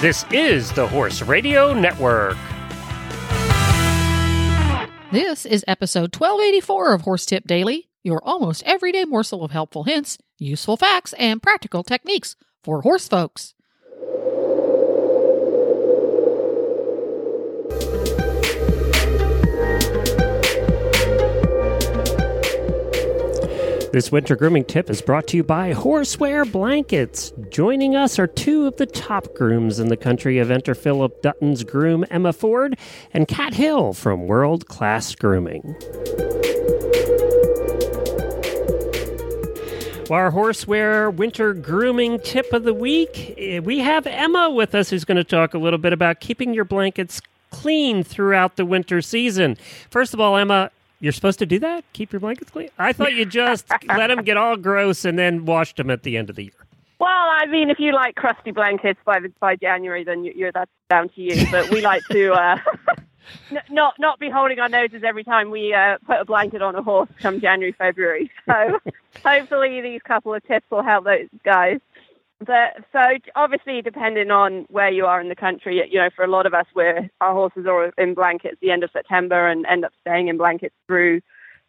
This is the Horse Radio Network. This is episode 1284 of Horse Tip Daily, your almost everyday morsel of helpful hints, useful facts, and practical techniques for horse folks. This winter grooming tip is brought to you by Horseware Blankets. Joining us are two of the top grooms in the country Eventer Philip Dutton's groom Emma Ford and Kat Hill from World Class Grooming. Our horseware winter grooming tip of the week. eh, We have Emma with us who's going to talk a little bit about keeping your blankets clean throughout the winter season. First of all, Emma, you're supposed to do that? Keep your blankets clean? I thought you just let them get all gross and then washed them at the end of the year. Well, I mean, if you like crusty blankets by the, by January, then you, you're that's down to you. But we like to uh, n- not not be holding our noses every time we uh, put a blanket on a horse come January, February. So hopefully these couple of tips will help those guys. But so obviously, depending on where you are in the country, you know, for a lot of us, where our horses are in blankets the end of September and end up staying in blankets through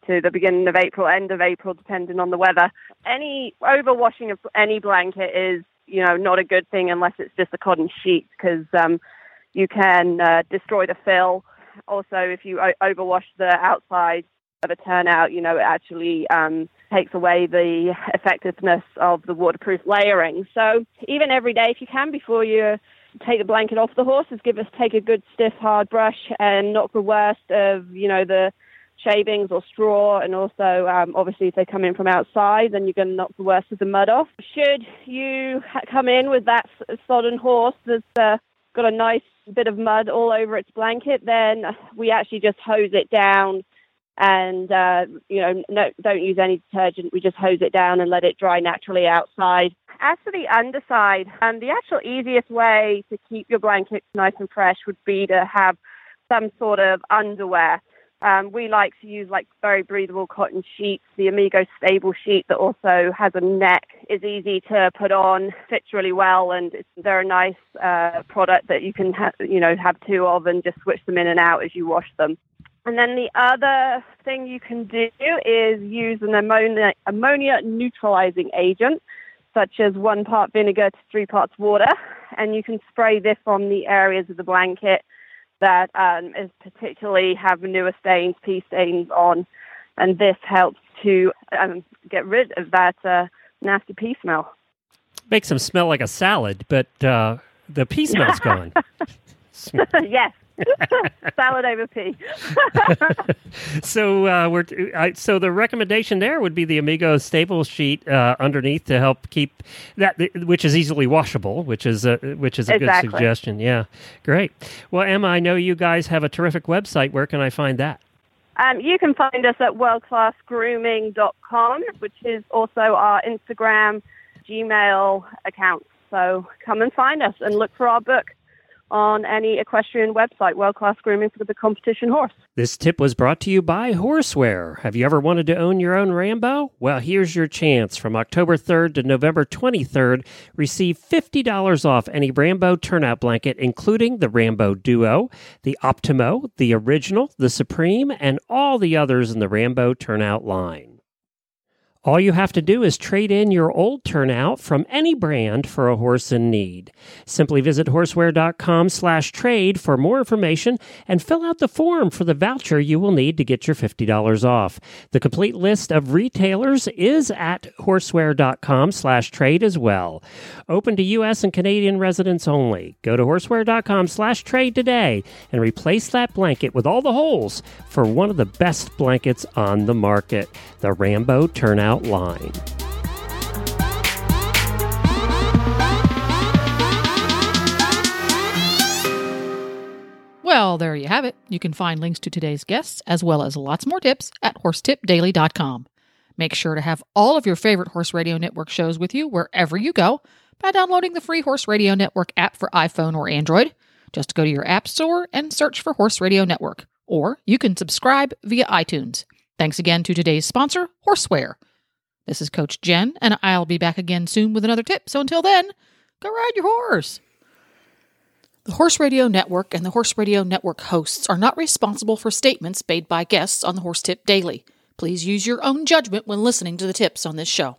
to the beginning of April, end of April, depending on the weather. Any overwashing of any blanket is, you know, not a good thing unless it's just a cotton sheet because um, you can uh, destroy the fill. Also, if you overwash the outside of a turnout, you know, it actually um, takes away the effectiveness of the waterproof layering. So even every day, if you can, before you take the blanket off the horses, give us take a good stiff hard brush and knock the worst of, you know, the shavings or straw, and also um, obviously if they come in from outside, then you're going to knock the worst of the mud off. Should you come in with that sodden horse that's uh, got a nice bit of mud all over its blanket, then we actually just hose it down. And uh, you know, no, don't use any detergent. We just hose it down and let it dry naturally outside. As for the underside, um, the actual easiest way to keep your blankets nice and fresh would be to have some sort of underwear. Um, we like to use like very breathable cotton sheets. The Amigo stable sheet that also has a neck is easy to put on, fits really well, and it's, they're a nice uh, product that you can ha- you know have two of and just switch them in and out as you wash them. And then the other thing you can do is use an ammonia, ammonia neutralizing agent, such as one part vinegar to three parts water, and you can spray this on the areas of the blanket that um, is particularly have newer stains, pee stains on, and this helps to um, get rid of that uh, nasty pee smell. Makes them smell like a salad, but uh, the pee smell's gone. yes. Salad over pee. so uh, we're I, so the recommendation there would be the Amigo stable sheet uh, underneath to help keep that, which is easily washable, which is a which is a Exactly. good suggestion. Yeah, great. Well, Emma, I know you guys have a terrific website. Where can I find that? Um, you can find us at worldclassgrooming.com, which is also our Instagram, Gmail account. So come and find us and look for our book on any equestrian website, World Class Grooming for the Competition Horse. This tip was brought to you by Horseware. Have you ever wanted to own your own Rambo? Well, here's your chance. From October 3rd to November 23rd, receive $50 off any Rambo turnout blanket, including the Rambo Duo, the Optimo, the Original, the Supreme, and all the others in the Rambo turnout line. All you have to do is trade in your old turnout from any brand for a horse in need. Simply visit horseware.com slash trade for more information and fill out the form for the voucher you will need to get your $50 off. The complete list of retailers is at horseware.com slash trade as well. Open to U.S. and Canadian residents only. Go to horseware.com slash trade today and replace that blanket with all the holes for one of the best blankets on the market, the Rambo Turnout Well, there you have it. You can find links to today's guests as well as lots more tips at horsetipdaily.com. Make sure to have all of your favorite Horse Radio Network shows with you wherever you go by downloading the free Horse Radio Network app for iPhone or Android. Just go to your app store and search for Horse Radio Network, or you can subscribe via iTunes. Thanks again to today's sponsor, Horseware. This is Coach Jen, and I'll be back again soon with another tip. So until then, go ride your horse. The Horse Radio Network and the Horse Radio Network hosts are not responsible for statements made by guests on the Horse Tip Daily. Please use your own judgment when listening to the tips on this show.